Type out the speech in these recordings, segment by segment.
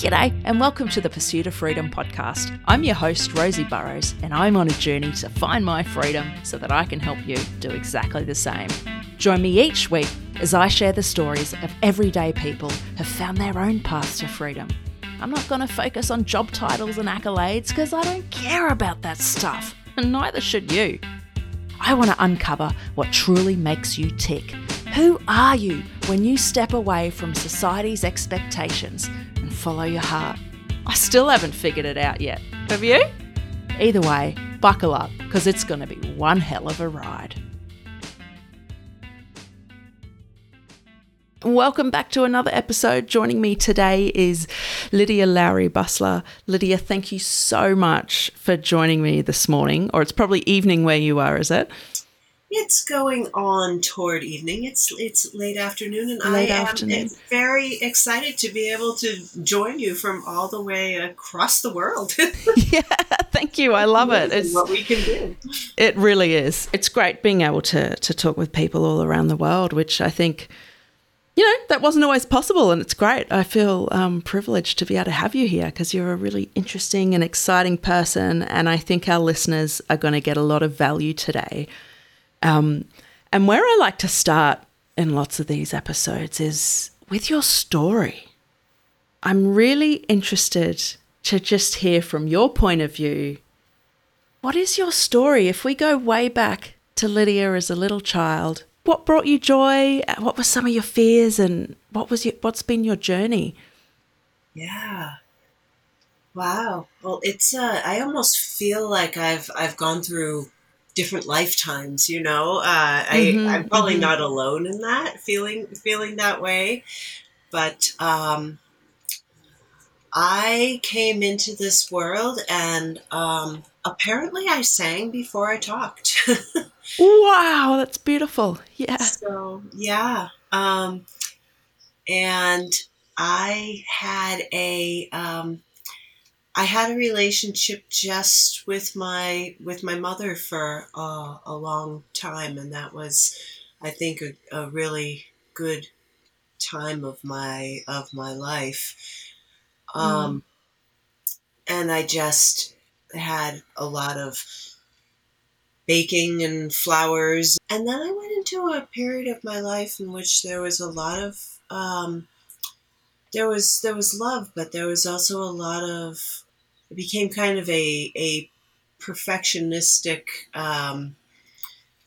G'day, and welcome to the Pursuit of Freedom podcast. I'm your host, Rosie Burrows, and I'm on a journey to find my freedom so that I can help you do exactly the same. Join me each week as I share the stories of everyday people who have found their own paths to freedom. I'm not going to focus on job titles and accolades because I don't care about that stuff, and neither should you. I want to uncover what truly makes you tick. Who are you when you step away from society's expectations follow your heart? I still haven't figured it out yet. Have you? Either way, buckle up because it's going to be one hell of a ride. Welcome back to another episode. Joining me today is Lydia Lowery Busler. Lydia, thank you so much for joining me this morning, or it's probably evening where you are, is it? It's going on toward evening. It's it's late afternoon, and Late I am afternoon. very excited to be able to join you from all the way across the world. yeah, thank you. I love it. It's what we can do. It really is. It's great being able to to talk with people all around the world, which I think, you know, that wasn't always possible, and it's great. I feel um, privileged to be able to have you here because you're a really interesting and exciting person, and I think our listeners are going to get a lot of value today. Um, and where I like to start in lots of these episodes is with your story. I'm really interested to just hear from your point of view what is your story? If we go way back to Lydia as a little child, what brought you joy? What were some of your fears, and what was your, what's been your journey? Yeah. Wow. Well, it's uh I almost feel like I've I've gone through different lifetimes, you know. Uh I Mhm, I'm probably mhm. not alone in that, feeling feeling that way. But um I came into this world and um apparently I sang before I talked. Wow, that's beautiful. Yeah. So yeah, um, and I had a um, I had a relationship just with my with my mother for uh, a long time, and that was, I think, a, a really good time of my of my life. Um, and I just had a lot of baking and flowers. And then I went into a period of my life in which there was a lot of um, there was there was love, but there was also a lot of it became kind of a a perfectionistic um,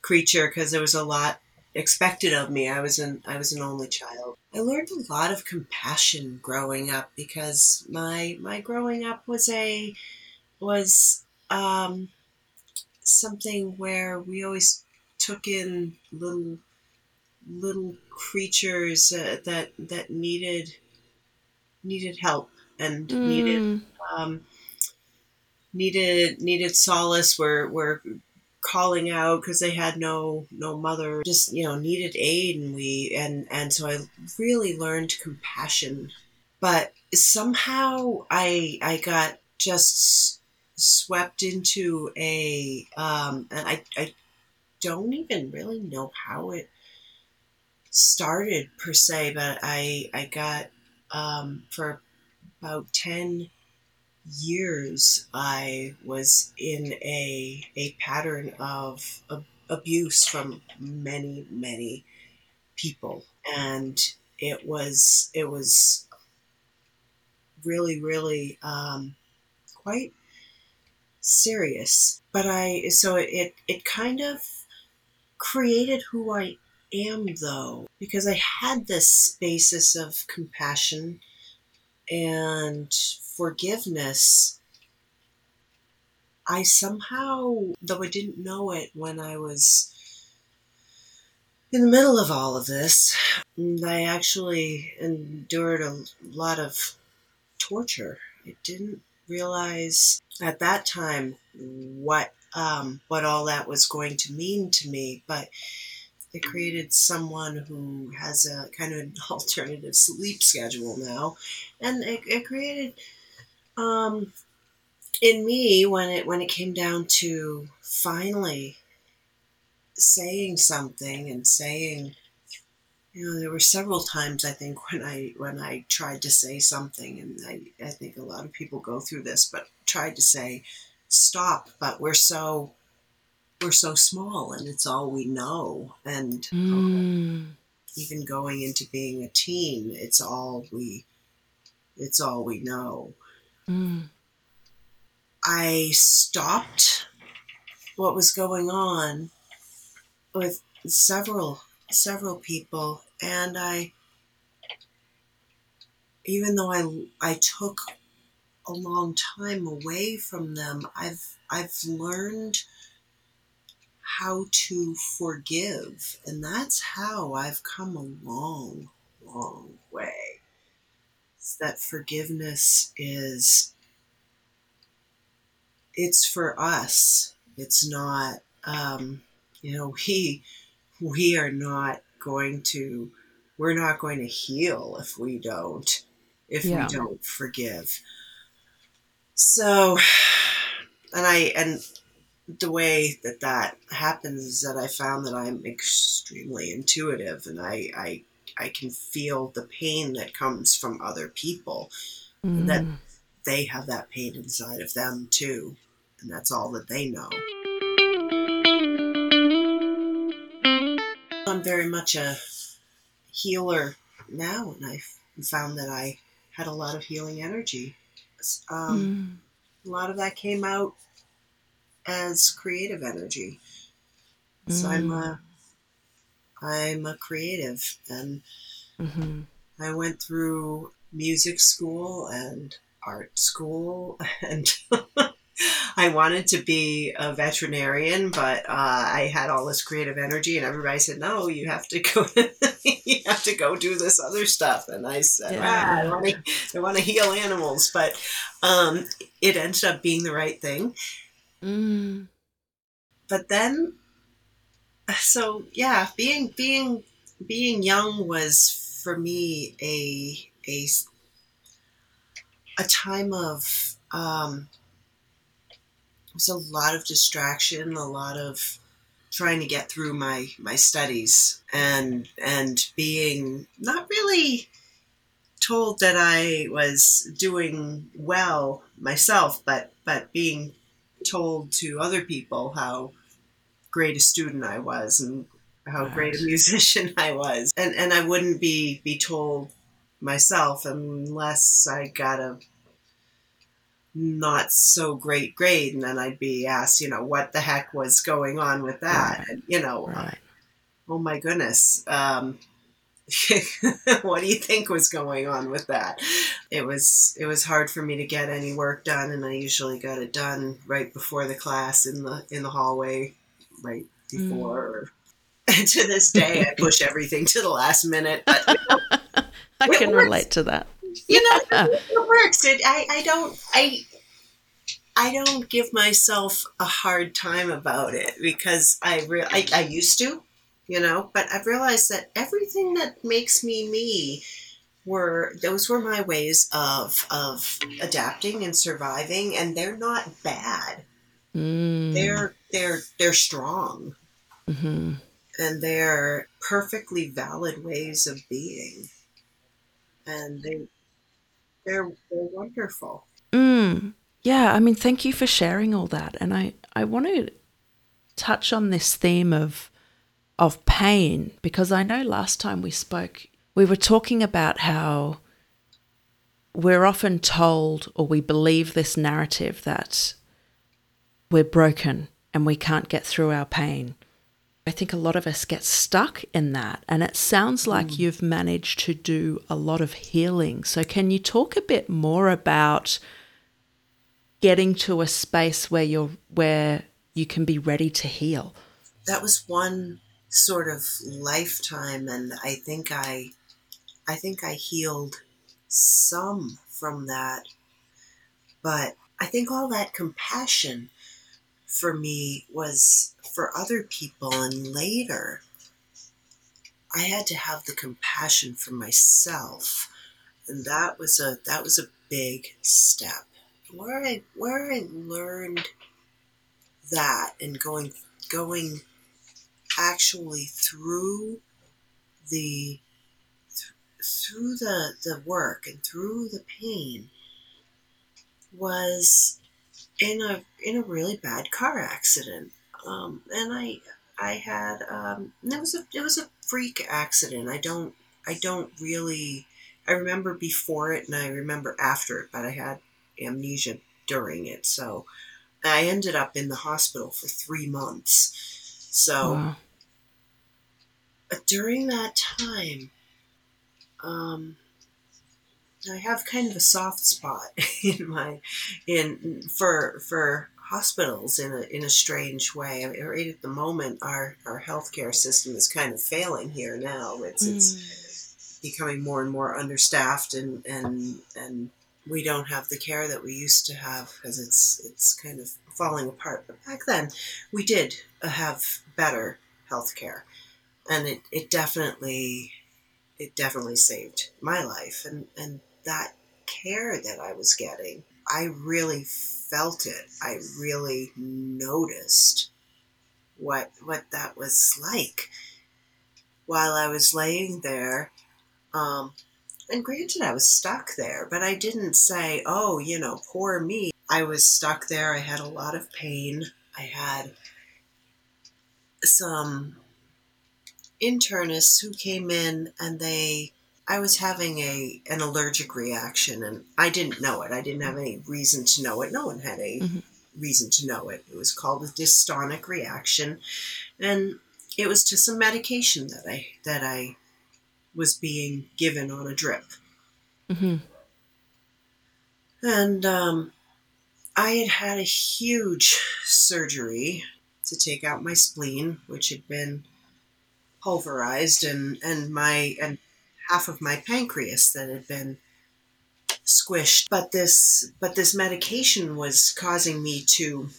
creature because there was a lot expected of me. I was an I was an only child. I learned a lot of compassion growing up because my my growing up was a was um, something where we always took in little little creatures uh, that that needed needed help and needed Mm, um, needed needed solace were were calling out because they had no no mother just you know needed aid and we and and so i really learned compassion. But somehow i i got just swept into a um and i i don't even really know how it started per se but i i got um for about 10 years I was in a a pattern of, ab- abuse from many many people. And it was it was really really um, quite serious. But I so it it kind of created who I am though because I had this basis of compassion and forgiveness, I somehow, though I didn't know it when I was in the middle of all of this, I actually endured a lot of torture. I didn't realize at that time what um, what all that was going to mean to me, but it created someone who has a kind of an alternative sleep schedule now, and it, it created um, in me when it when it came down to finally saying something and saying you know there were several times i think when i when i tried to say something and i i think a lot of people go through this but tried to say stop but we're so we're so small and it's all we know and Mm. even going into being a teen it's all we it's all we know Mm. i stopped what was going on with several several people and i even though i i took a long time away from them i've i've learned how to forgive and that's how i've come a long long way it's that forgiveness is it's for us it's not um you know we we are not going to we're not going to heal if we don't if Yeah. we don't forgive so and i and the way that that happens is that i found that i'm extremely intuitive and i i i can feel the pain that comes from other people Mm. that they have that pain inside of them too and that's all that they know i'm very much a healer now and i found that i had a lot of healing energy um, Mm. a lot of that came out as creative energy so i'm a i'm a creative and Mhm. I went through music school and art school, and I wanted to be a veterinarian, but uh, I had all this creative energy, and everybody said, "No, you have to go. you have to go do this other stuff." And I said, Yeah. ah, "I want to. I want to heal animals," but um, it ended up being the right thing. Mm. But then, so yeah, being being being young was for me a a a time of um, it was a lot of distraction, a lot of trying to get through my my studies and and being not really told that I was doing well myself, but but being told to other people how great a student I was and how great a musician I was. And and I wouldn't be be told myself unless I got a not so great grade and then I'd be asked, you know, what the heck was going on with that? Right. And, you know, Right. oh my goodness. Um what do you think was going on with that? It was it was hard for me to get any work done and I usually got it done right before the class in the in the hallway right before mm. and to this day I push everything to the last minute but I can works. relate to that. you know it works it I, I don't I I don't give myself a hard time about it because I re- I, I used to you know but I've realized that everything that makes me me were those were my ways of of adapting and surviving and they're not bad Mm. they're they're they're strong Mhm. and they're perfectly valid ways of being and they they're they're wonderful Mm. Yeah, I mean, thank you for sharing all that. And I, I want to touch on this theme of of pain because I know last time we spoke, we were talking about how we're often told or we believe this narrative that we're broken and we can't get through our pain. I think a lot of us get stuck in that. And it sounds like hmm. you've managed to do a lot of healing. So, can you talk a bit more about getting to a space where you're where you can be ready to heal? that was one sort of lifetime and i think i i think i healed some from that. But i think all that compassion for me was for other people and later i had to have the compassion for myself. And that was a that was a big step. Where i where i learned that and going going actually through the through the the work and through the pain was in a in a really bad car accident. Um, and I I had um, it was a it was a freak accident. I don't I don't really I remember before it and I remember after it but I had amnesia during it. So I ended up in the hospital for three months. So wow. During that time um, I have kind of a soft spot in my in for for hospitals in a in a strange way. I mean, right at the moment, our our healthcare system is kind of failing here now. It's mm. it's becoming more and more understaffed, and and and we don't have the care that we used to have because it's it's kind of falling apart. But back then, we did have better healthcare, and it it definitely it definitely saved my life and and that care that I was getting I really felt it. I really noticed what what that was like while I was laying there um and granted I was stuck there but I didn't say oh you know poor me. I was stuck there. I had a lot of pain. I had some internists who came in and they I was having a an allergic reaction and I didn't know it. I didn't have any reason to know it. No one had a mm-hmm. reason to know it. It was called a dystonic reaction and it was to some medication that I that I was being given on a drip. Mm-hmm. And um, I had had a huge surgery to take out my spleen, which had been pulverized and and my and half of my pancreas that had been squished but this but this medication was causing me to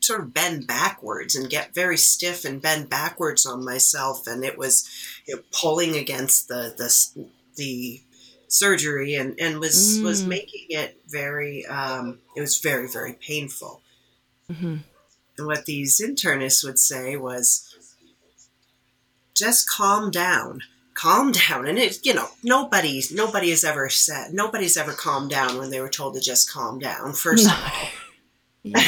sort of bend backwards and get very stiff and bend backwards on myself and it was you know, pulling against the the the surgery and and was mm. was making it very um, it was very very painful mm-hmm. and what these internists would say was just calm down. Calm down. And it you know nobody's nobody has ever said nobody's ever calmed down when they were told to just calm down first of all.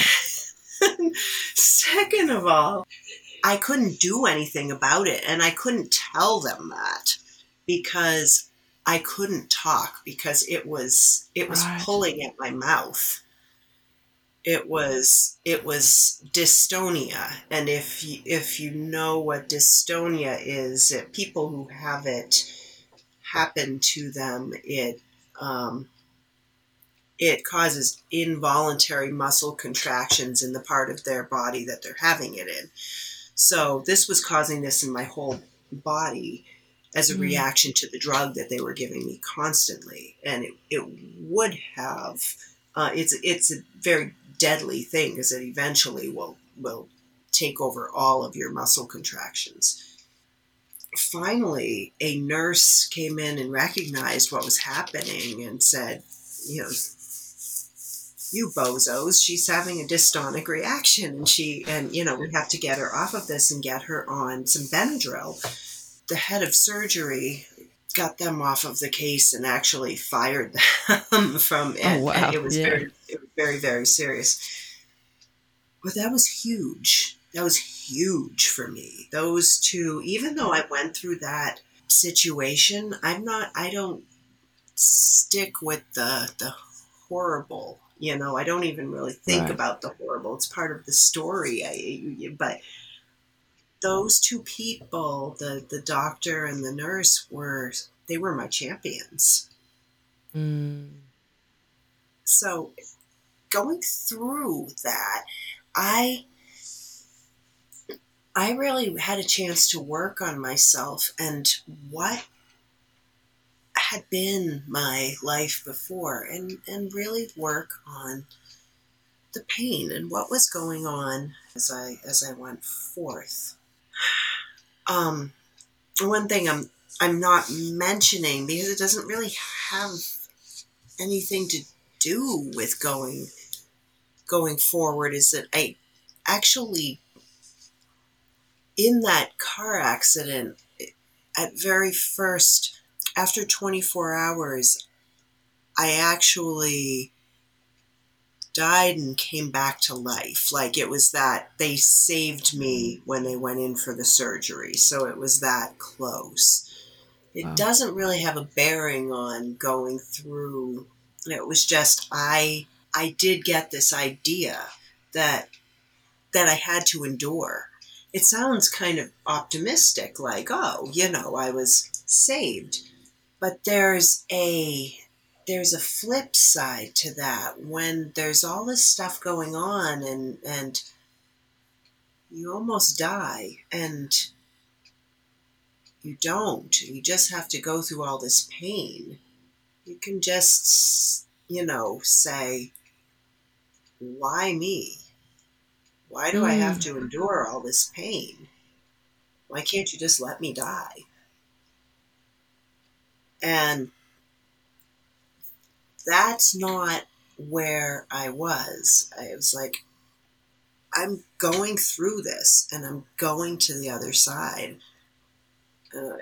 Second of all i couldn't do anything about it and i couldn't tell them that because i couldn't talk because it was it was right. pulling at my mouth it was it was dystonia. And if you, if you know what dystonia is it, people who have it happen to them it um, it causes involuntary muscle contractions in the part of their body that they're having it in. So this was causing this in my whole body as a mm. reaction to the drug that they were giving me constantly. And it, it would have uh, it's it's a very deadly thing because it eventually will will take over all of your muscle contractions. Finally, a nurse came in and recognized what was happening and said, you know, you bozos, she's having a dystonic reaction and she and you know, we have to get her off of this and get her on some Benadryl. The head of surgery got them off of the case and actually fired them from oh, it. Oh, wow. it was yeah. very, it was very, very serious. But that was huge. That was huge for me. Those two, even though I went through that situation, I'm not. I don't stick with the the horrible. You know, I don't even really think right. about the horrible. It's part of the story. I, but those two people, the the doctor and the nurse, were they were my champions. Mm. So, going through that, I I really had a chance to work on myself and what had been my life before and, and really work on the pain and what was going on as I as I went forth. Um, one thing I'm I'm not mentioning because it doesn't really have anything to do with going going forward is that I actually in that car accident at very first, after 24 hours, I actually died and came back to life. Like it was that they saved me when they went in for the surgery. So it was that close. It wow. doesn't really have a bearing on going through. It was just I I did get this idea that that I had to endure. It sounds kind of optimistic like, oh, you know, I was saved. But there's a there's a flip side to that. When there's all this stuff going on and and you almost die and you don't. You just have to go through all this pain. You can just you know say why me? Why do mm. i have to endure all this pain? Why can't you just let me die? And that's not where I was. I was like, I'm going through this and I'm going to the other side. Uh,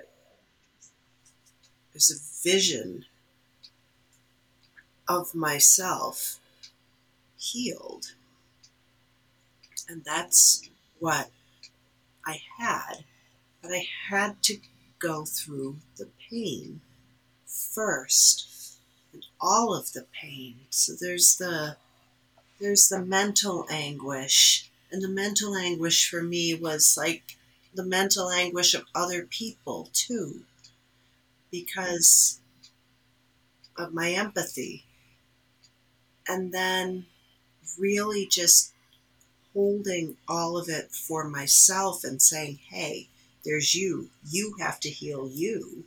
there's a vision of myself healed. And that's what I had. But I had to go through the pain first all of the pain. So there's the there's the mental anguish. And the mental anguish for me was like the mental anguish of other people too. Because of my empathy. And then really just holding all of it for myself and saying, hey, there's you. You have to heal you.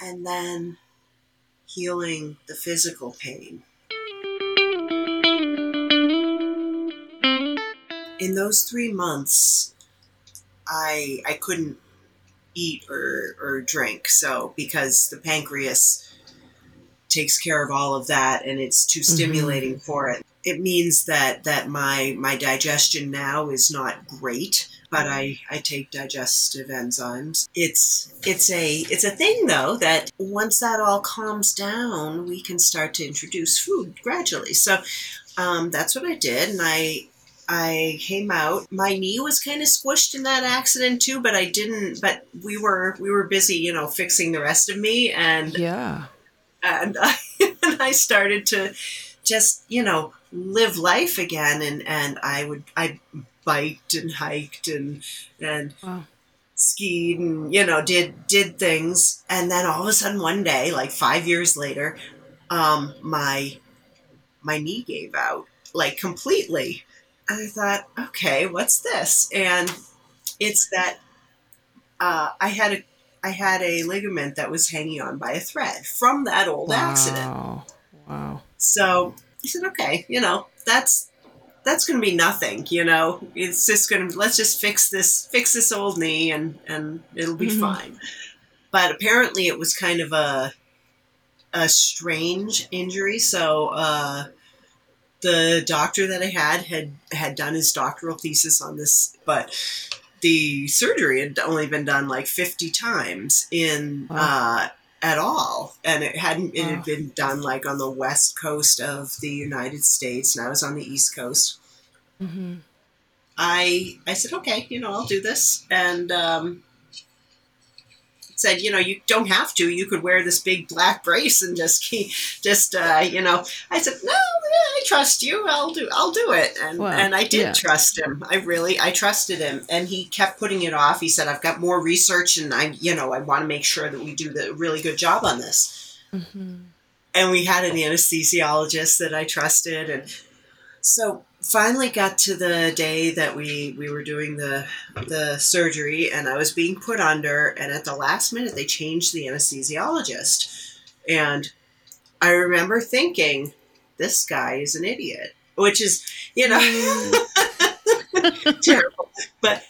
And then healing the physical pain. In those three months, I I couldn't eat or, or drink. So because the pancreas takes care of all of that and it's too mm-hmm. stimulating mm-hmm. for it. It means that that my my digestion now is not great but I, I take digestive enzymes. It's it's a it's a thing though that once that all calms down, we can start to introduce food gradually. So um, that's what I did, and I I came out. My knee was kind of squished in that accident too, but I didn't. But we were we were busy, you know, fixing the rest of me, and yeah, and I, and I started to just you know live life again, and and I would I biked and hiked and and wow. skied and you know did did things. And then all of a sudden one day like five years later um, my my knee gave out like completely. And i thought okay what's this? And it's that uh, i had a i had a ligament that was hanging on by a thread from that old wow. accident wow. So i said okay you know that's that's going to be nothing, you know. It's just going to let's just fix this fix this old knee and and it'll be mm-hmm. fine. But apparently it was kind of a a strange injury, so uh the doctor that I had had had done his doctoral thesis on this, but the surgery had only been done like 50 times in wow. uh, at all. And it hadn't it had been done like on the west coast of the united states and i was on the east coast. Mm-hmm. i i said okay you know i'll do this. And um, said you know you don't have to you could wear this big black brace and just keep just uh, you know i said no I trust you. I'll do. I'll do it. And well, and I did yeah. trust him. I really, I trusted him. And he kept putting it off. He said, "I've got more research, and I, you know, I want to make sure that we do the really good job on this." Mm-hmm. And we had an anesthesiologist that I trusted, and so finally got to the day that we we were doing the the surgery, and I was being put under. And at the last minute, they changed the anesthesiologist, and I remember thinking this guy is an idiot, which is, you know, terrible. But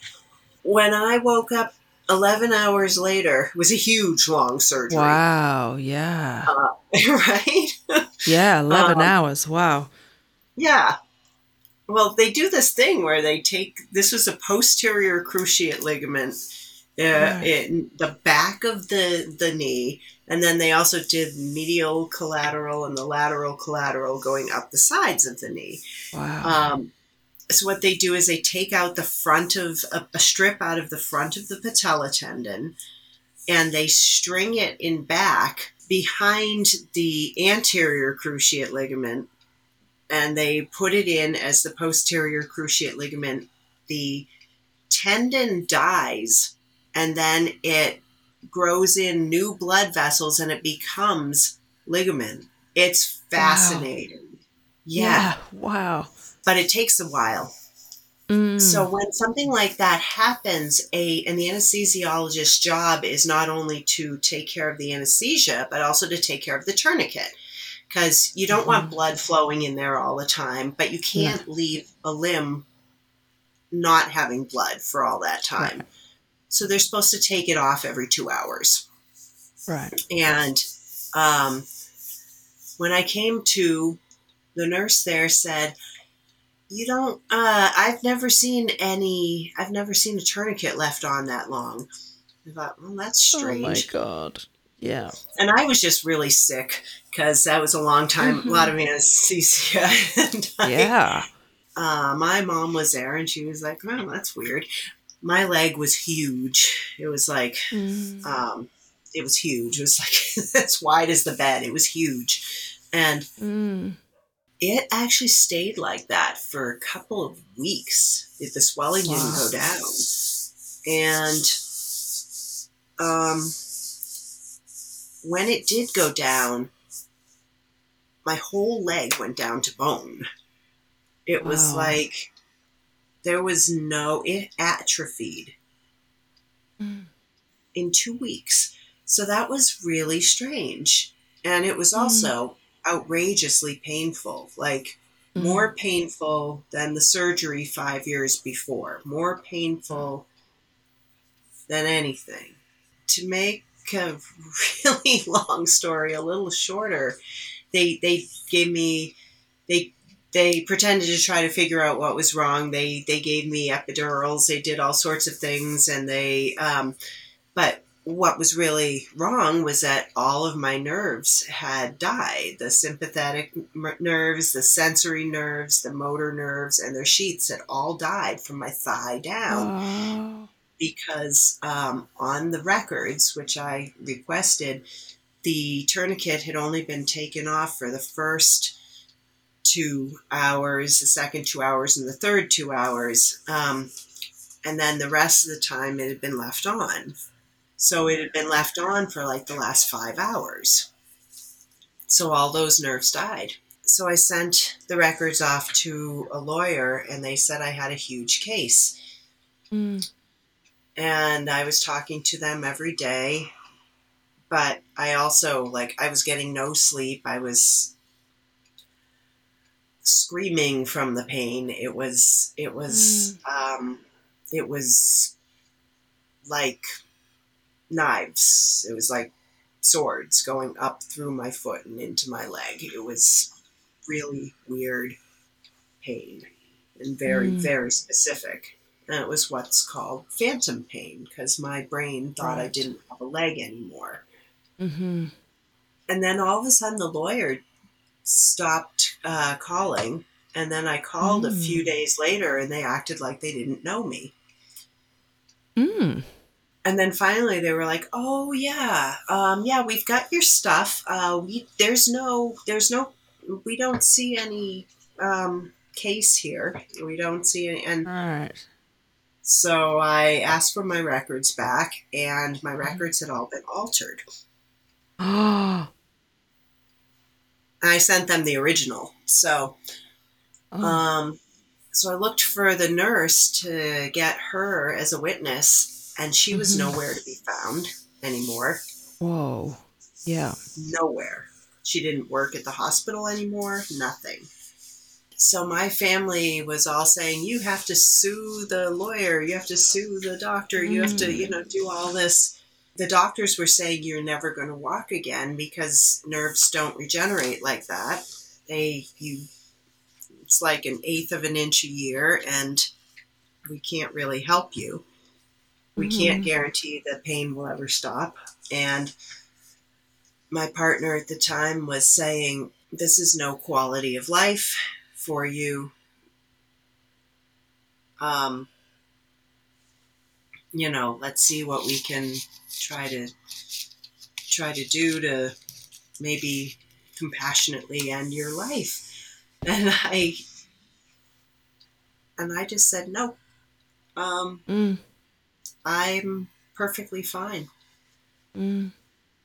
when I woke up 11 hours later, was a huge, long surgery. Wow. Yeah. Uh, right? yeah. 11 um, hours. Wow. Yeah. Well, they do this thing where they take this was a posterior cruciate ligament the it, the back of the the knee, and then they also did medial collateral and the lateral collateral going up the sides of the knee. Wow. Um, so what they do is they take out the front of a, a strip out of the front of the patella tendon, and they string it in back behind the anterior cruciate ligament, and they put it in as the posterior cruciate ligament. The tendon dies and then it grows in new blood vessels and it becomes ligament. It's fascinating. Wow. Yeah. yeah. Wow. But it takes a while. Mm. So when something like that happens, a and the anesthesiologist's job is not only to take care of the anesthesia, but also to take care of the tourniquet. Because you don't mm-hmm. want blood flowing in there all the time, but you can't yeah. leave a limb not having blood for all that time. Right. So they're supposed to take it off every two hours. Right. And um, when I came to, the nurse there said, "You don't. Uh, I've never seen any. I've never seen a tourniquet left on that long." I thought, well, that's strange. Oh my god. Yeah. And I was just really sick because that was a long time, mm-hmm. a lot of anesthesia. and yeah. Uh, my mom was there and she was like, oh, that's weird my leg was huge. It was like, mm. um, it was huge. It was like as wide as the bed. It was huge, and mm. it actually stayed like that for a couple of weeks. If the swelling wow. didn't go down, and um, when it did go down, my whole leg went down to bone. It was wow. like there was no, it atrophied mm. in two weeks. So that was really strange. And it was mm. also mm. outrageously painful, like mm. more painful than the surgery five years before, more painful than anything. To make a really long story a little shorter, they, they gave me, they they pretended to try to figure out what was wrong. They they gave me epidurals. They did all sorts of things, and they. Um, but what was really wrong was that all of my nerves had died. The sympathetic nerves, the sensory nerves, the motor nerves, and their sheaths had all died from my thigh down. Oh. Because um, on the records, which I requested, the tourniquet had only been taken off for the first two hours, the second two hours, and the third two hours. Um, and then the rest of the time it had been left on. So it had been left on for like the last five hours. So all those nerves died. So I sent the records off to a lawyer and they said I had a huge case. Mm. And I was talking to them every day. But I also, like, I was getting no sleep. I was screaming from the pain. It was it was mm. um, it was like knives. It was like swords going up through my foot and into my leg. It was really weird pain and very mm. very specific. And it was what's called phantom pain because my brain thought right. I didn't have a leg anymore. Mm-hmm. And then all of a sudden, the lawyer stopped uh, calling. And then I called mm. a few mm. days later and they acted like they didn't know me. Mm. And then finally they were like, "Oh yeah, um, yeah, we've got your stuff. Uh, we there's no there's no we don't see any um, case here. We don't see any." And All right. So I asked for my records back, and my records had all been altered. Oh. I sent them the original. So, oh. um, so I looked for the nurse to get her as a witness, and she was mm-hmm. nowhere to be found anymore. Whoa. Yeah. Nowhere. She didn't work at the hospital anymore, nothing. So my family was all saying, you have to sue the lawyer, you have to sue the doctor, you have to, mm. you know, do all this the doctors were saying you're never going to walk again because nerves don't regenerate like that. They you it's like an eighth of an inch a year and we can't really help you. We mm-hmm. can't guarantee the pain will ever stop. And my partner at the time was saying, This is no quality of life for you. Um, you know, let's see what we can try to try to do to maybe compassionately end your life. And I and I just said no. Um, mm. I'm perfectly fine. Mm.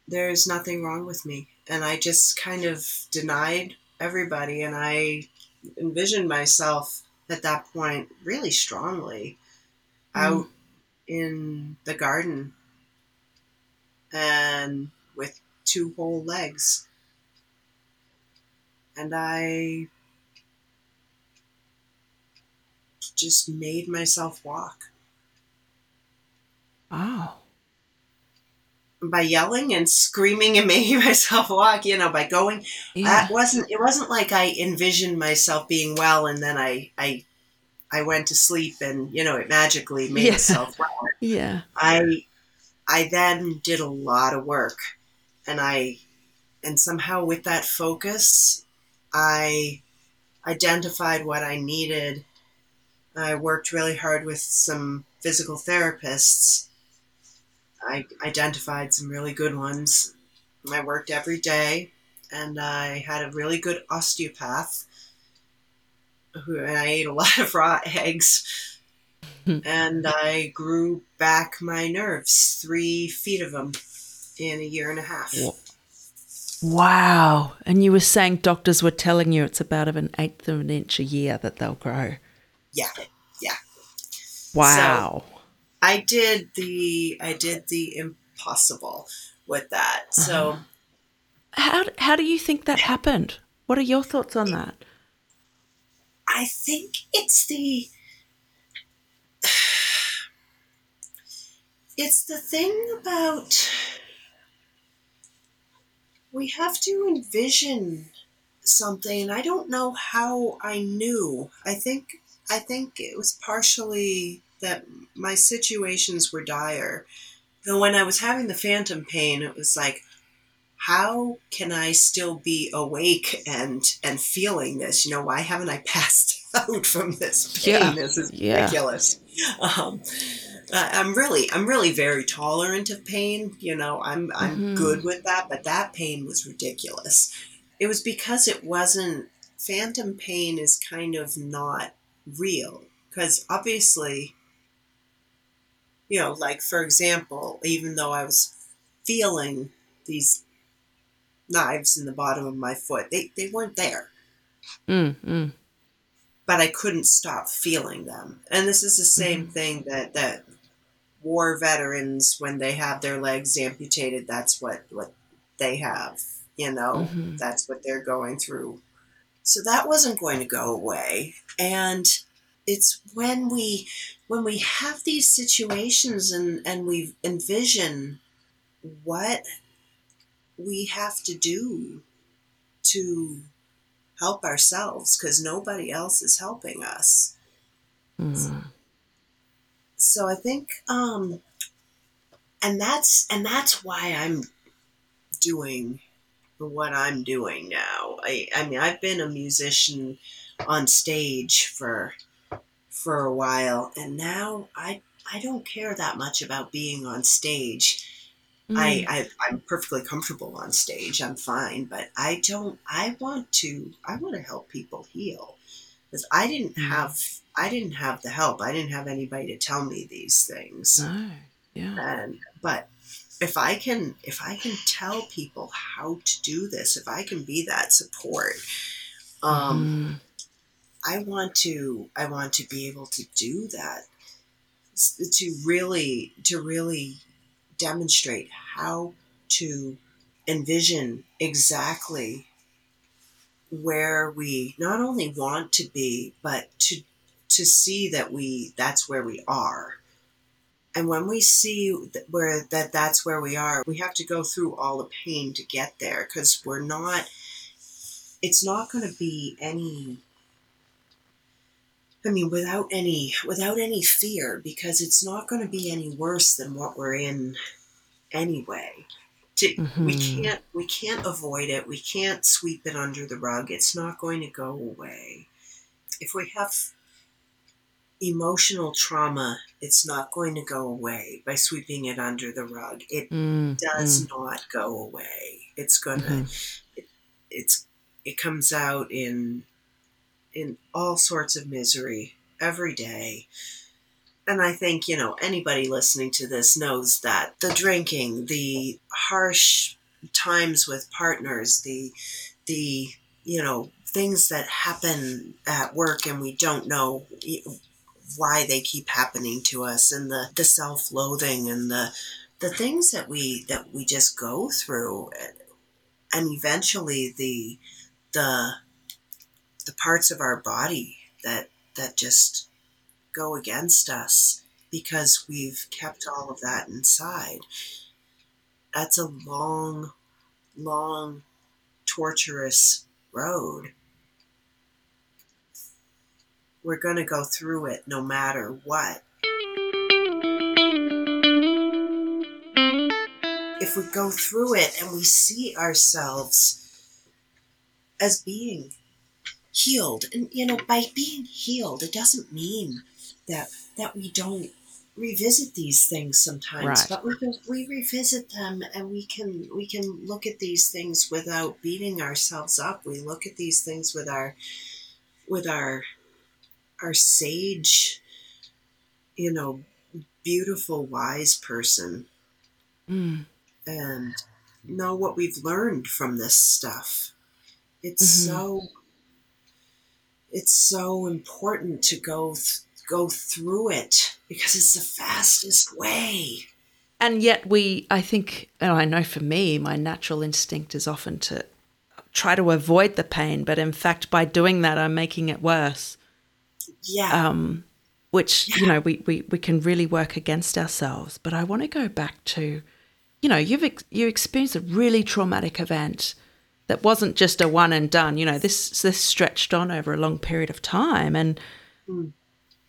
There's nothing wrong with me. And I just kind of denied everybody. And I envisioned myself at that point really strongly mm. out in the garden and with two whole legs. And I just made myself walk. Wow. By yelling and screaming and making myself walk, you know, by going, yeah. that wasn't. It wasn't like I envisioned myself being well, and then I, I, I went to sleep, and you know, it magically made yeah. itself well. Yeah. I, I then did a lot of work, and I, and somehow with that focus, I identified what I needed I worked really hard with some physical therapists. I identified some really good ones. I worked every day, and I had a really good osteopath who and I ate a lot of raw eggs. and I grew back my nerves, three feet of them, in a year and a half. Wow. And you were saying doctors were telling you it's about an eighth of an inch a year that they'll grow. Yeah, yeah. Wow. So I did the I did the impossible with that. So uh-huh. how how do you think that happened? What are your thoughts on that? I think it's the it's the thing about we have to envision something. I don't know how I knew. I think I think it was partially that my situations were dire. And when I was having the phantom pain, it was like, how can I still be awake and and feeling this? You know, why haven't I passed out from this pain? Yeah. This is ridiculous. Um, I'm really, I'm really very tolerant of pain. You know, I'm, I'm mm-hmm. good with that. But that pain was ridiculous. It was because it wasn't. Phantom pain is kind of not real because obviously you know like for example even though i was feeling these knives in the bottom of my foot they, they weren't there mm, mm. but i couldn't stop feeling them and this is the same mm-hmm. thing that that war veterans when they have their legs amputated that's what what they have you know mm-hmm. that's what they're going through so that wasn't going to go away. And it's when we when we have these situations and, and we envision what we have to do to help ourselves because nobody else is helping us. Mm. So I think um and that's and that's why I'm doing what I'm doing now. I, I mean, I've been a musician on stage for for a while, and now I I don't care that much about being on stage. Mm. I, I I'm perfectly comfortable on stage. I'm fine, but I don't. I want to. I want to help people heal because I didn't mm. have I didn't have the help. I didn't have anybody to tell me these things. No. Yeah. And but if I can if I can tell people how to do this, if I can be that support, um, mm. I want to I want to be able to do that to really to really demonstrate how to envision exactly where we not only want to be but to to see that we that's where we are and when we see where that that's where we are, we have to go through all the pain to get there because we're not. It's not going to be any. I mean, without any without any fear, because it's not going to be any worse than what we're in anyway. To, mm-hmm. We can't we can't avoid it. We can't sweep it under the rug. It's not going to go away. If we have emotional trauma, it's not going to go away by sweeping it under the rug. It mm, does mm. not go away. It's gonna mm-hmm. it, it's it comes out in in all sorts of misery every day. And I think, you know, anybody listening to this knows that the drinking, the harsh times with partners, the the you know, things that happen at work and we don't know why they keep happening to us and the, the self-loathing and the the things that we that we just go through and eventually the the the parts of our body that that just go against us because we've kept all of that inside that's a long long torturous road we're going to go through it no matter what. If we go through it and we see ourselves as being healed, and you know, by being healed, it doesn't mean that that we don't revisit these things sometimes right. but we, can we revisit them and we can we can look at these things without beating ourselves up we look at these things with our with our our sage, you know, beautiful, wise person mm. and know what we've learned from this stuff. It's mm-hmm. so it's so important to go th- go through it because it's the fastest way. And yet we I think and I know for me my natural instinct is often to try to avoid the pain, but in fact by doing that I'm making it worse. Yeah. Um, which, yeah. you know, we, we, we can really work against ourselves. But I want to go back to, you know, you've ex- you experienced a really traumatic event that wasn't just a one and done. You know, this this stretched on over a long period of time, and mm.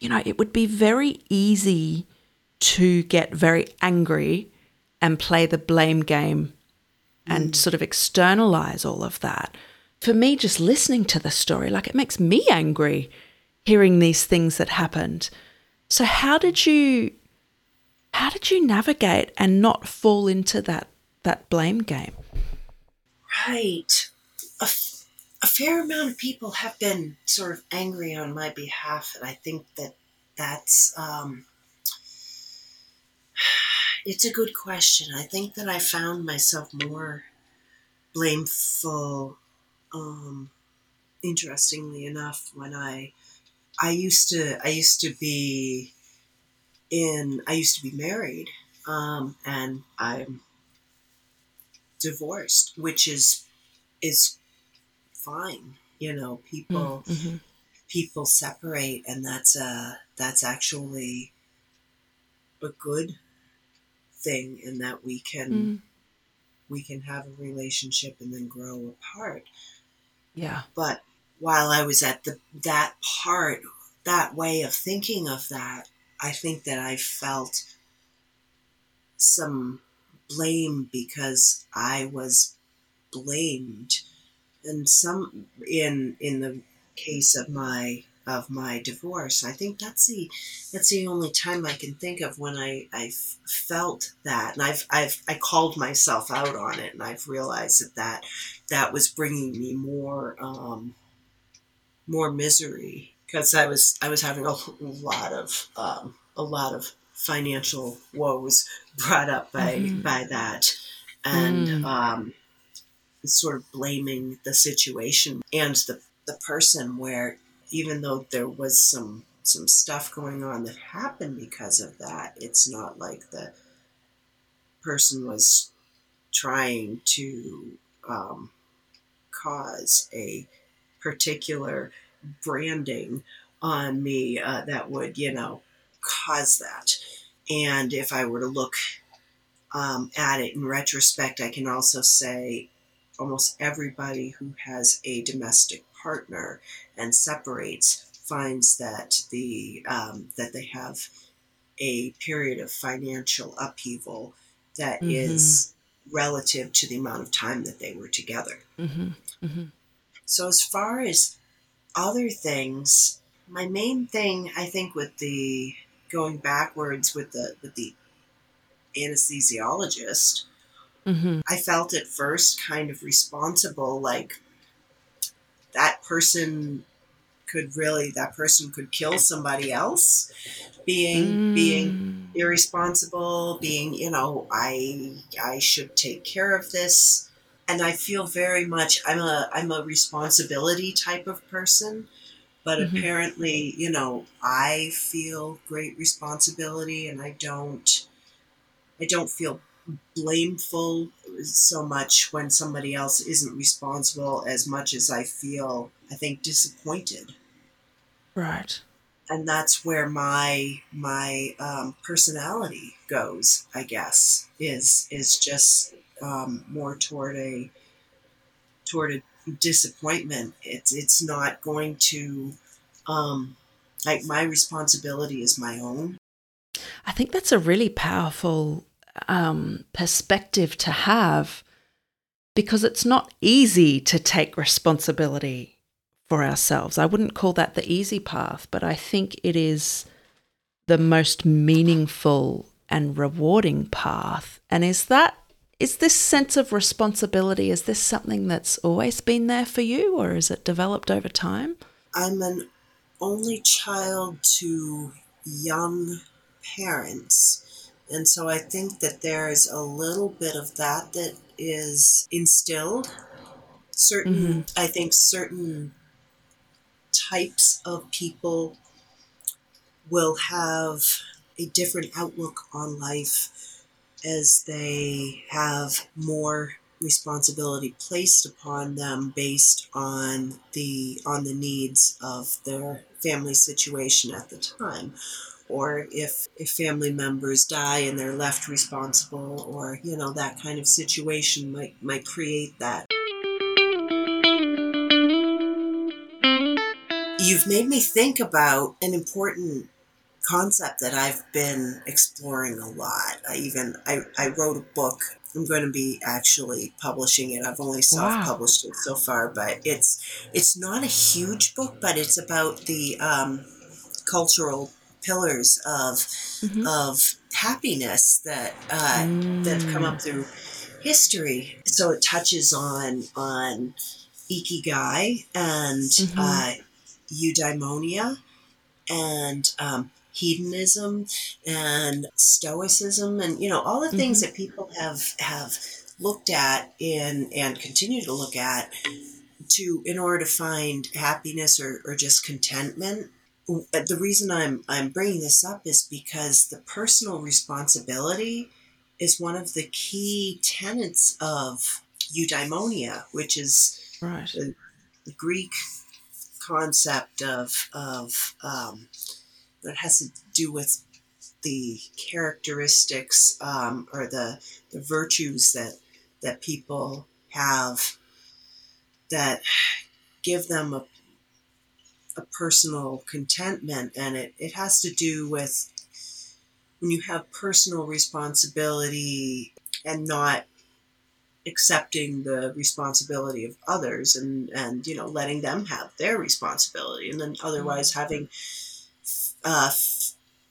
you know, it would be very easy to get very angry and play the blame game and mm. sort of externalize all of that. For me, just listening to the story, like it makes me angry hearing these things that happened. So how did you how did you navigate and not fall into that that blame game? Right. A, f- a fair amount of people have been sort of angry on my behalf, and I think that that's um, it's a good question. I think that I found myself more blameful, um, interestingly enough, when I I used to I used to be in I used to be married um, and I'm divorced, which is is fine. You know, people mm, mm-hmm. people separate, and that's a that's actually a good thing in that we can mm. we can have a relationship and then grow apart. Yeah, but while I was at the that part, that way of thinking of that, I think that I felt some blame because I was blamed, and some in in the case of my of my divorce, I think that's the that's the only time I can think of when I I felt that, and I've I've I called myself out on it, and I've realized that that that was bringing me more. Um, more misery because I was I was having a lot of um, a lot of financial woes brought up by mm-hmm. by that, and mm. um, sort of blaming the situation and the the person where even though there was some some stuff going on that happened because of that, it's not like the person was trying to um, cause a particular branding on me uh, that would, you know, cause that. And if I were to look um, at it in retrospect, I can also say almost everybody who has a domestic partner and separates finds that the um, that they have a period of financial upheaval that mm-hmm. is relative to the amount of time that they were together. Mm-hmm. Mm-hmm. So, as far as other things, my main thing, I think, with the going backwards with the with the anesthesiologist, mm-hmm. I felt at first kind of responsible, like that person could really that person could kill somebody else being mm. being irresponsible being you know i i should take care of this and i feel very much i'm a i'm a responsibility type of person but mm-hmm. apparently you know i feel great responsibility and i don't i don't feel blameful so much when somebody else isn't responsible as much as I feel, I think, disappointed. Right. And that's where my my um, personality goes, I guess, is is just um, more toward a toward a disappointment. It's it's not going to um, like my responsibility is my own. I think that's a really powerful um, perspective to have because it's not easy to take responsibility for ourselves. I wouldn't call that the easy path, but I think it is the most meaningful and rewarding path. And is that is this sense of responsibility is this something that's always been there for you or is it developed over time? I'm an only child to young parents and so I think that there's a little bit of that that is instilled. Certain, mm-hmm. I think, certain types of people will have a different outlook on life as they have more responsibility placed upon them based on the on the needs of their family situation at the time. Or if, if family members die and they're left responsible or you know that kind of situation might might create that. You've made me think about an important concept that I've been exploring a lot. I even I, I wrote a book. I'm going to be actually publishing it. I've only self-published wow. it so far, but it's it's not a huge book, but it's about the um, cultural pillars of mm-hmm. of happiness that uh, mm. that come up through history. So it touches on on ikigai and mm-hmm. uh, eudaimonia and um, hedonism and stoicism and you know all the things mm-hmm. that people have have looked at in and continue to look at to in order to find happiness or, or just contentment the reason I'm I'm bringing this up is because the personal responsibility is one of the key tenets of eudaimonia, which is right. the, the Greek concept of of um, that has to do with the characteristics um, or the the virtues that that people have that give them a a personal contentment and it, it has to do with when you have personal responsibility and not accepting the responsibility of others and and you know letting them have their responsibility and then otherwise mm-hmm. having uh,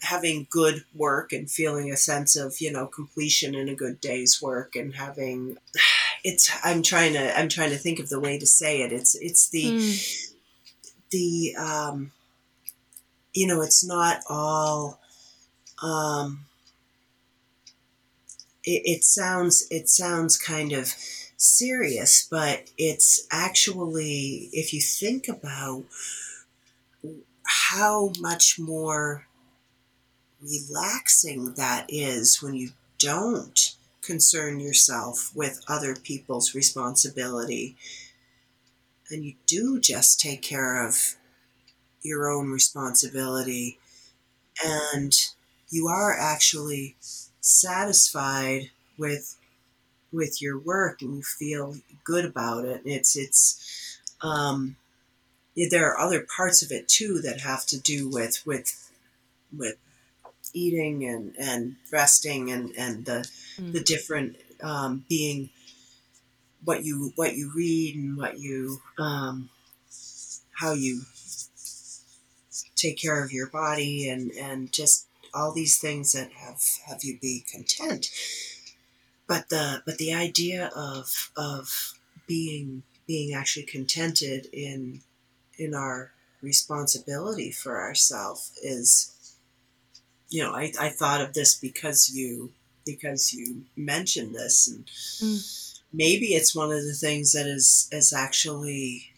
having good work and feeling a sense of you know completion in a good day's work and having it's i'm trying to i'm trying to think of the way to say it. It's it's the mm the um, you know it's not all um, it, it sounds it sounds kind of serious but it's actually if you think about how much more relaxing that is when you don't concern yourself with other people's responsibility. And you do just take care of your own responsibility. And you are actually satisfied with with your work and you feel good about it. It's it's um there are other parts of it too that have to do with with with eating and and resting and and the mm. the different um, being what you what you read and what you um, how you take care of your body and and just all these things that have have you be content but the but the idea of of being being actually contented in in our responsibility for ourselves is you know I, I thought of this because you because you mentioned this and mm. maybe it's one of the things that is has actually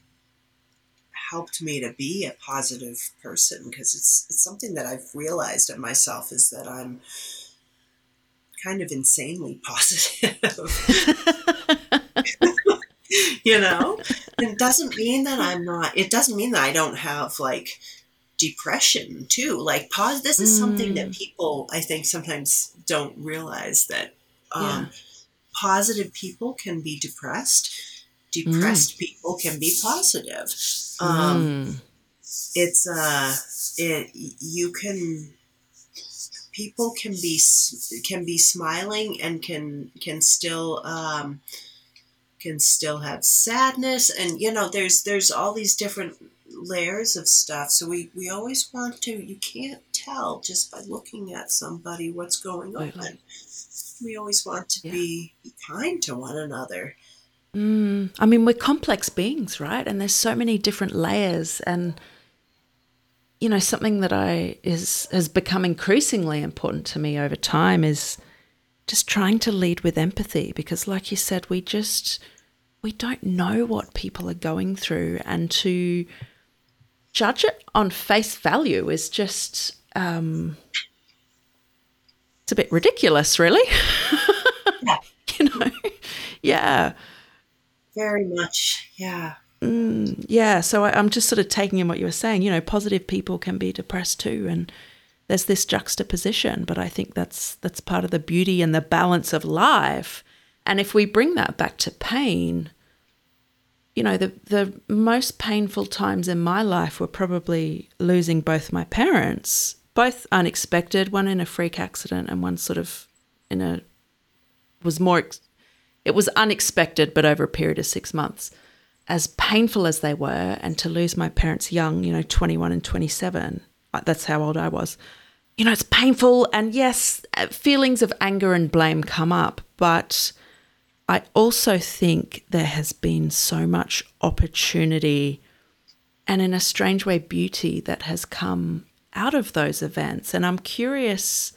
helped me to be a positive person because it's it's something that I've realized of myself is that I'm kind of insanely positive. you know? It doesn't mean that I'm not it doesn't mean that I don't have like depression too. Like pause this is mm. something that mm. people I think sometimes don't realize that um, yeah. positive people can be depressed. Depressed mm. people can be positive. Um, mm. It's uh, it you can people can be can be smiling and can can still um, can still have sadness. And you know there's there's all these different layers of stuff. So we we always want to you can't tell just by looking at somebody what's going on. We always want to yeah. be, be kind to one another. Mm, i mean we're complex beings right? And there's so many different layers. And you know something that i is has become increasingly important to me over time is just trying to lead with empathy because like you said we just we don't know what people are going through and to judge it on face value is just um, it's a bit ridiculous really. Yeah. you know? Yeah. Very much yeah. Mm, yeah so I, i'm just sort of taking in what you were saying you know positive people can be depressed too and there's this juxtaposition, but I think that's that's part of the beauty and the balance of life. And if we bring that back to pain, you know, the the most painful times in my life were probably losing both my parents, both unexpected, one in a freak accident and one sort of in a was more it was unexpected but over a period of 6 months. As painful as they were and to lose my parents young, you know, 21 and 27, uh, that's how old I was. Painful. And yes, uh, feelings of anger and blame come up. But I also think there has been so much opportunity and, in a strange way, beauty that has come out of those events. And I'm curious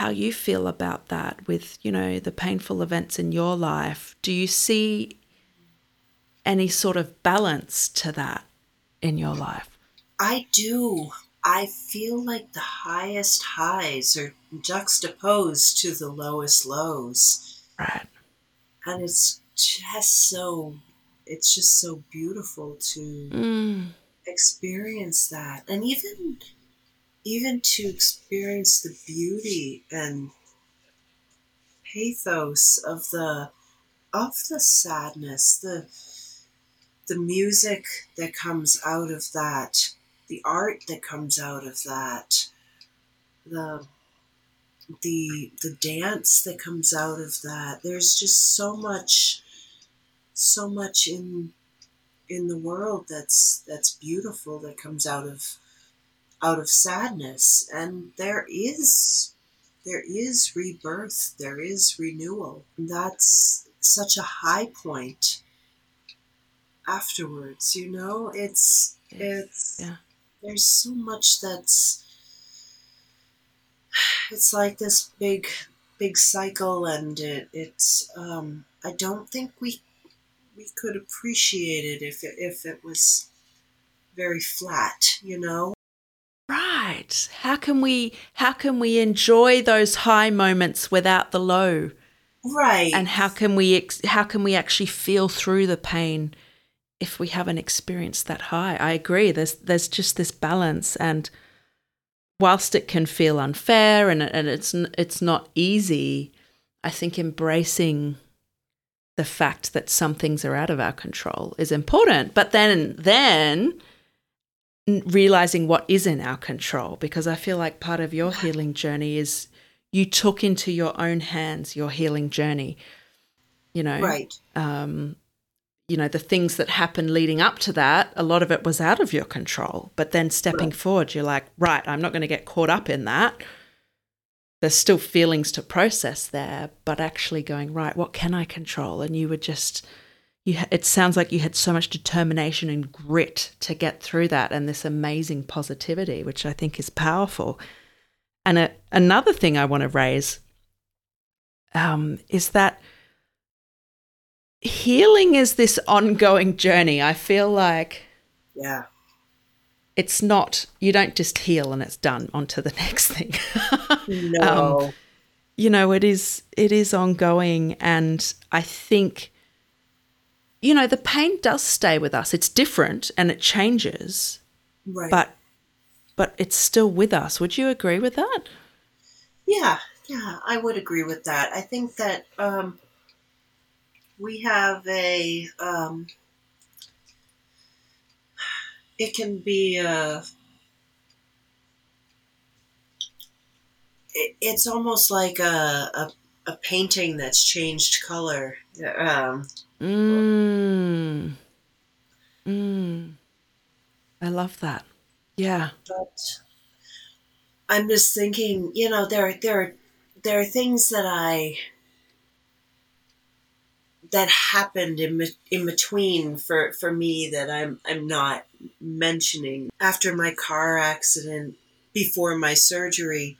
how you feel about that with, you know, the painful events in your life. Do you see any sort of balance to that in your life? I do. I feel like the highest highs are juxtaposed to the lowest lows. Right. And it's just so it's just so beautiful to mm. experience that. And even even to experience the beauty and pathos of the of the sadness, the the music that comes out of that the art that comes out of that, the the the dance that comes out of that. There's just so much so much in in the world that's that's beautiful that comes out of out of sadness. And there is there is rebirth there is renewal. That's such a high point afterwards you know? It's it's yeah there's so much that's it's like this big big cycle and it, it's um, i don't think we we could appreciate it if it if it was very flat you know? Right. How can we how can we enjoy those high moments without the low? Right. And how can we how can we actually feel through the pain if we haven't experienced that high. I agree. There's there's just this balance, and whilst it can feel unfair and and it's it's not easy, I think embracing the fact that some things are out of our control is important. But then, then realizing what is in our control, because I feel like part of your healing journey is you took into your own hands your healing journey. You know, right? Um, you know, the things that happened leading up to that, a lot of it was out of your control. But then stepping forward, you're like, right, I'm not going to get caught up in that there's still feelings to process there, but actually going, right, what can I control? And you were just, you, it sounds like you had so much determination and grit to get through that and this amazing positivity, which I think is powerful. And a, another thing I want to raise um, is that healing is this ongoing journey. I feel like. Yeah. it's not you don't just heal and it's done onto the next thing. No. Um, you know it is it is ongoing and i think you know the pain does stay with us. It's different and it changes right. but but it's still with us. Would you agree with that? Yeah. Yeah i would agree with that. I think that um we have a um it can be a it, it's almost like a, a, a painting that's changed color. Um, mm. Mm. I love that. Yeah. But I'm just thinking, you know, there are there are there are things that I that happened in in between for for me that I'm I'm not mentioning. After my car accident before my surgery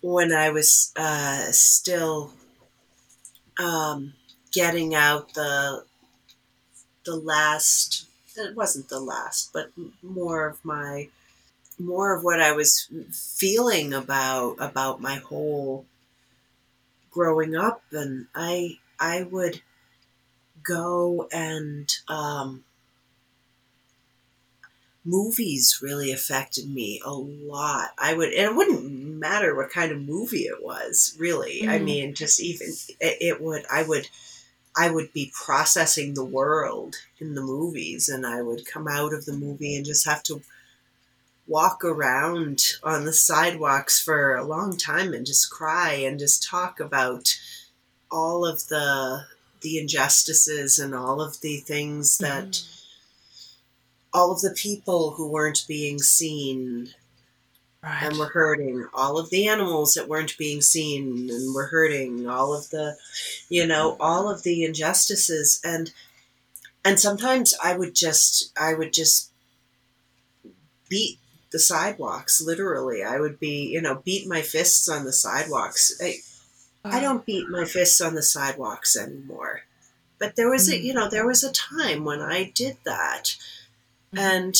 when I was uh, still um, getting out the the last it wasn't the last but more of my more of what I was feeling about about my whole growing up. And I I would go and um, movies really affected me a lot. I would, and it wouldn't matter what kind of movie it was, really. Mm. I mean, just even it, it, would, I would, I would be processing the world in the movies, and I would come out of the movie and just have to walk around on the sidewalks for a long time and just cry and just talk about all of the the injustices and all of the things that mm. all of the people who weren't being seen right. and were hurting all of the animals that weren't being seen and were hurting all of the you know all of the injustices and and sometimes i would just i would just beat the sidewalks literally i would be you know beat my fists on the sidewalks I, I don't beat my fists on the sidewalks anymore. But there was a, you know, there was a time when I did that. Mm-hmm. And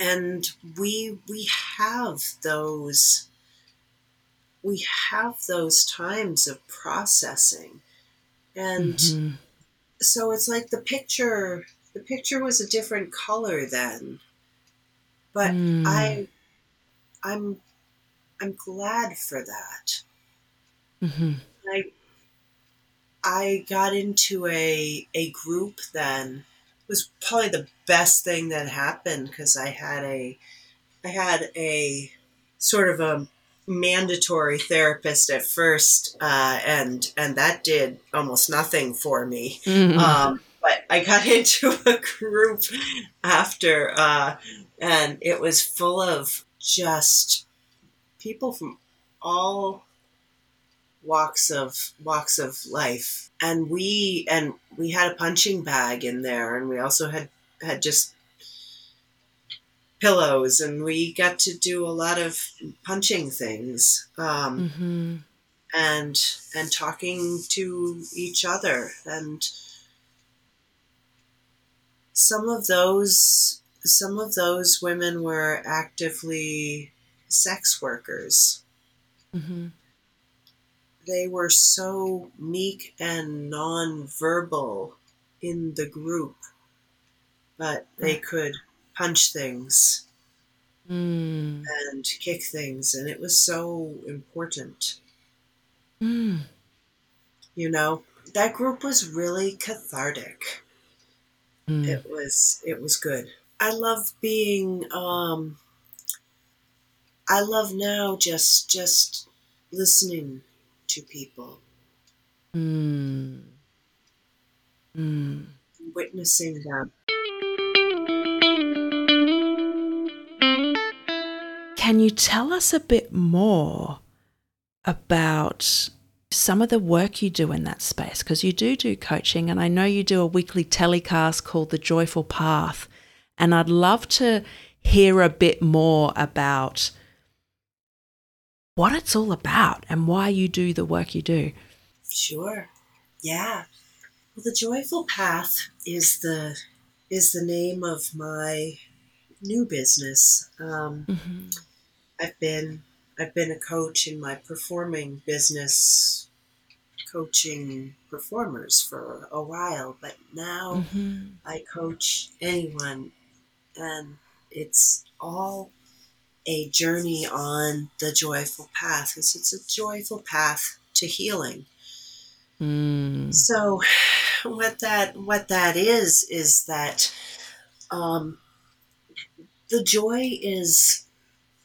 and we we have those we have those times of processing. And mm-hmm. so it's like the picture the picture was a different color then. But mm. I I'm I'm glad for that. Mm-hmm. I I got into a a group then. It was probably the best thing that happened because I had a I had a sort of a mandatory therapist at first, uh, and and that did almost nothing for me. Mm-hmm. Um, but I got into a group after, uh, and it was full of just people from all walks of walks of life. And we and we had a punching bag in there and we also had had just pillows and we got to do a lot of punching things um, mm-hmm. and and talking to each other. And some of those some of those women were actively sex workers. Mm-hmm they were so meek and non-verbal in the group, but they could punch things mm. and kick things, and it was so important. Mm. You know, that group was really cathartic. Mm. It was it was good. I love being um I love now just just listening to people, Mm. Mm. witnessing them. Can you tell us a bit more about some of the work you do in that space? Because you do do coaching, and I know you do a weekly telecast called The Joyful Path. And I'd love to hear a bit more about what it's all about and why you do the work you do. Sure. Yeah. Well, the joyful path is the is the name of my new business. Um, Mm-hmm. I've been I've been a coach in my performing business, coaching performers for a while, but now Mm-hmm. I coach anyone, and it's all a journey on the joyful path. It's, it's a joyful path to healing. Mm. So, what that what that is is that um, the joy is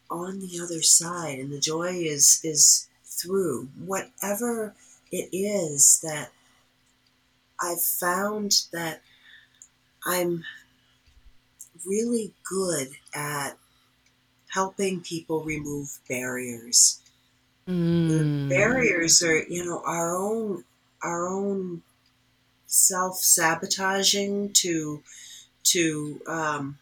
on the other side, and the joy is is through whatever it is that I've found that I'm really good at helping people remove barriers. Mm. barriers are you know our own our own self-sabotaging to to um,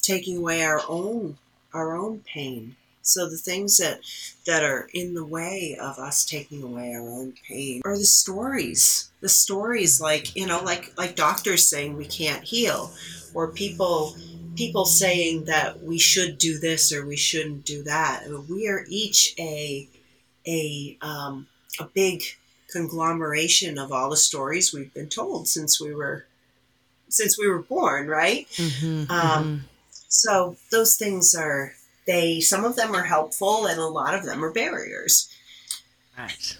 taking away our own our own pain. So the things that that are in the way of us taking away our own pain are the stories. The stories like you know like like doctors saying we can't heal or people people saying that we should do this or we shouldn't do that we are each a a um, a big conglomeration of all the stories we've been told since we were since we were born, right? Mhm, Um, So those things are they some of them are helpful and a lot of them are barriers. Right.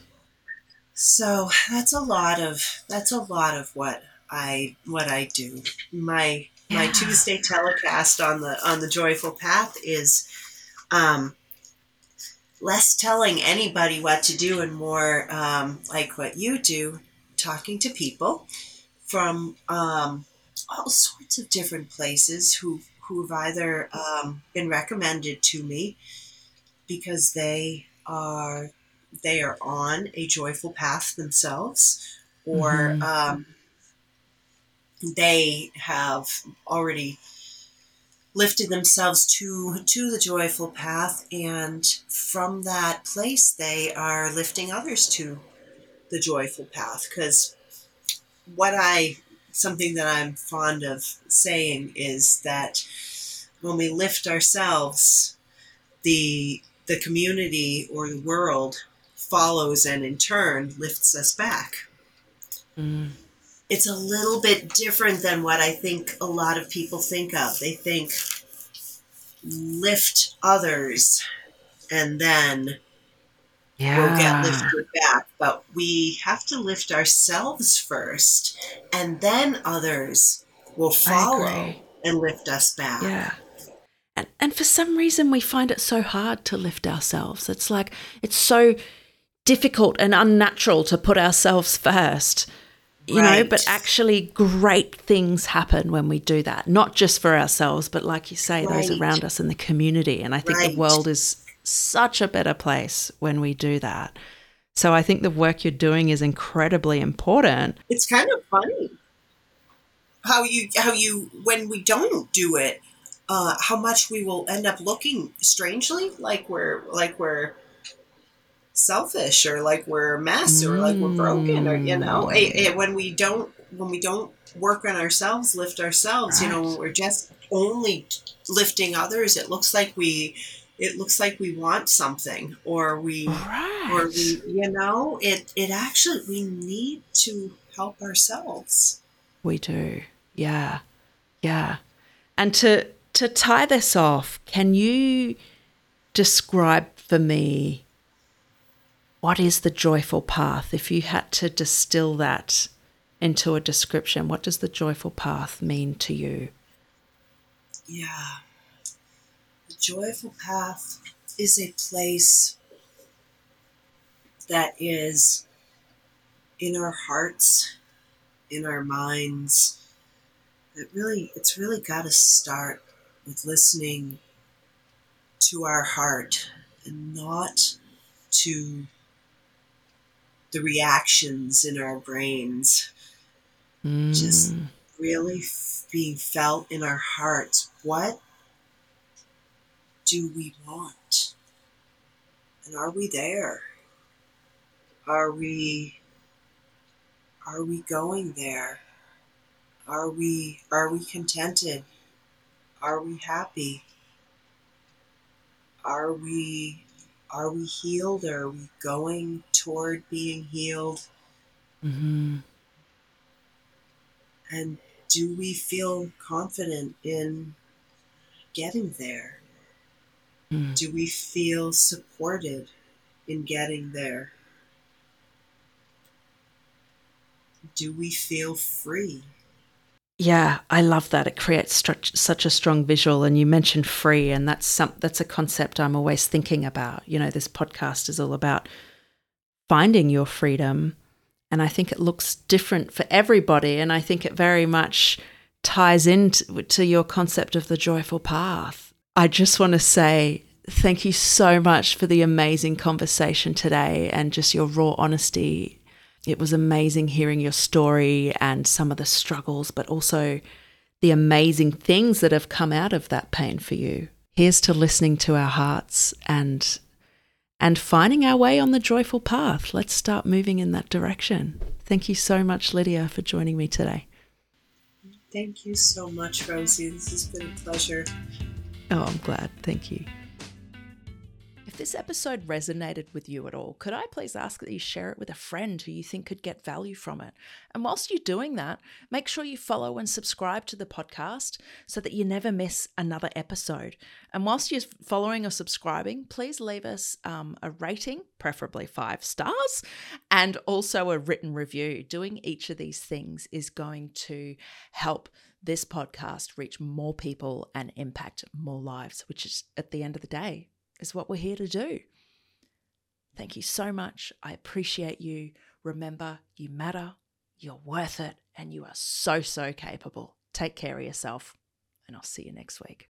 So that's a lot of that's a lot of what I what I do. My my Tuesday telecast on the on the joyful path is um less telling anybody what to do and more um, like what you do, talking to people from um, all sorts of different places who who've either um, been recommended to me because they are they are on a joyful path themselves, or Mhm. They have already lifted themselves to to the joyful path and from that place they are lifting others to the joyful path because what i something that i'm fond of saying is that when we lift ourselves the the community or the world follows and in turn lifts us back Mm. It's a little bit different than what I think a lot of people think of. They think lift others and then Yeah. we'll get lifted back. But we have to lift ourselves first and then others will follow and lift us back. Yeah. And, and for some reason, we find it so hard to lift ourselves. It's like, it's so difficult and unnatural to put ourselves first, you know, but actually, great things happen when we do that, not just for ourselves, but like you say, those around us in the community. And I think the world is such a better place when we do that. So I think the work you're doing is incredibly important. It's kind of funny how you how you when we don't do it, uh, how much we will end up looking strangely like we're like we're selfish or like we're a mess or like we're broken or you know it, it- mm. when we don't when we don't work on ourselves lift ourselves you know we're just only lifting others it looks like we it looks like we want something or we Right. or we you know it it actually we need to help ourselves We do. Yeah. Yeah. And to to tie this off, can you describe for me what is the joyful path? If you had to distill that into a description, what does the joyful path mean to you? Yeah. The joyful path is a place that is in our hearts, in our minds. It really, it's really got to start with listening to our heart and not to the reactions in our brains. Mm. Just really f- being felt in our hearts. What do we want? And are we there? Are we are we going there? Are we are we contented? Are we happy? Are we are we healed? Or are we going toward being healed? Mm-hmm. And do we feel confident in getting there? Mm. Do we feel supported in getting there? Do we feel free? Yeah, I love that. It creates such a strong visual. And you mentioned free, and that's some that's a concept I'm always thinking about. You know, this podcast is all about finding your freedom, and I think it looks different for everybody. And I think it very much ties into your concept of the joyful path. I just want to say thank you so much for the amazing conversation today and just your raw honesty it was amazing hearing your story and some of the struggles, but also the amazing things that have come out of that pain for you. Here's to listening to our hearts and and finding our way on the joyful path. Let's start moving in that direction. Thank you so much, Lydia, for joining me today. Thank you so much, Rosie. This has been a pleasure. Oh, I'm glad. Thank you this episode resonated with you at all, could I please ask that you share it with a friend who you think could get value from it? And whilst you're doing that, make sure you follow and subscribe to the podcast so that you never miss another episode. And whilst you're following or subscribing, please leave us um, a rating, preferably five stars, and also a written review. Doing each of these things is going to help this podcast reach more people and impact more lives, which is at the end of the day is what we're here to do. Thank you so much. I appreciate you. Remember, you matter, you're worth it, and you are so, so capable. Take care of yourself, and I'll see you next week.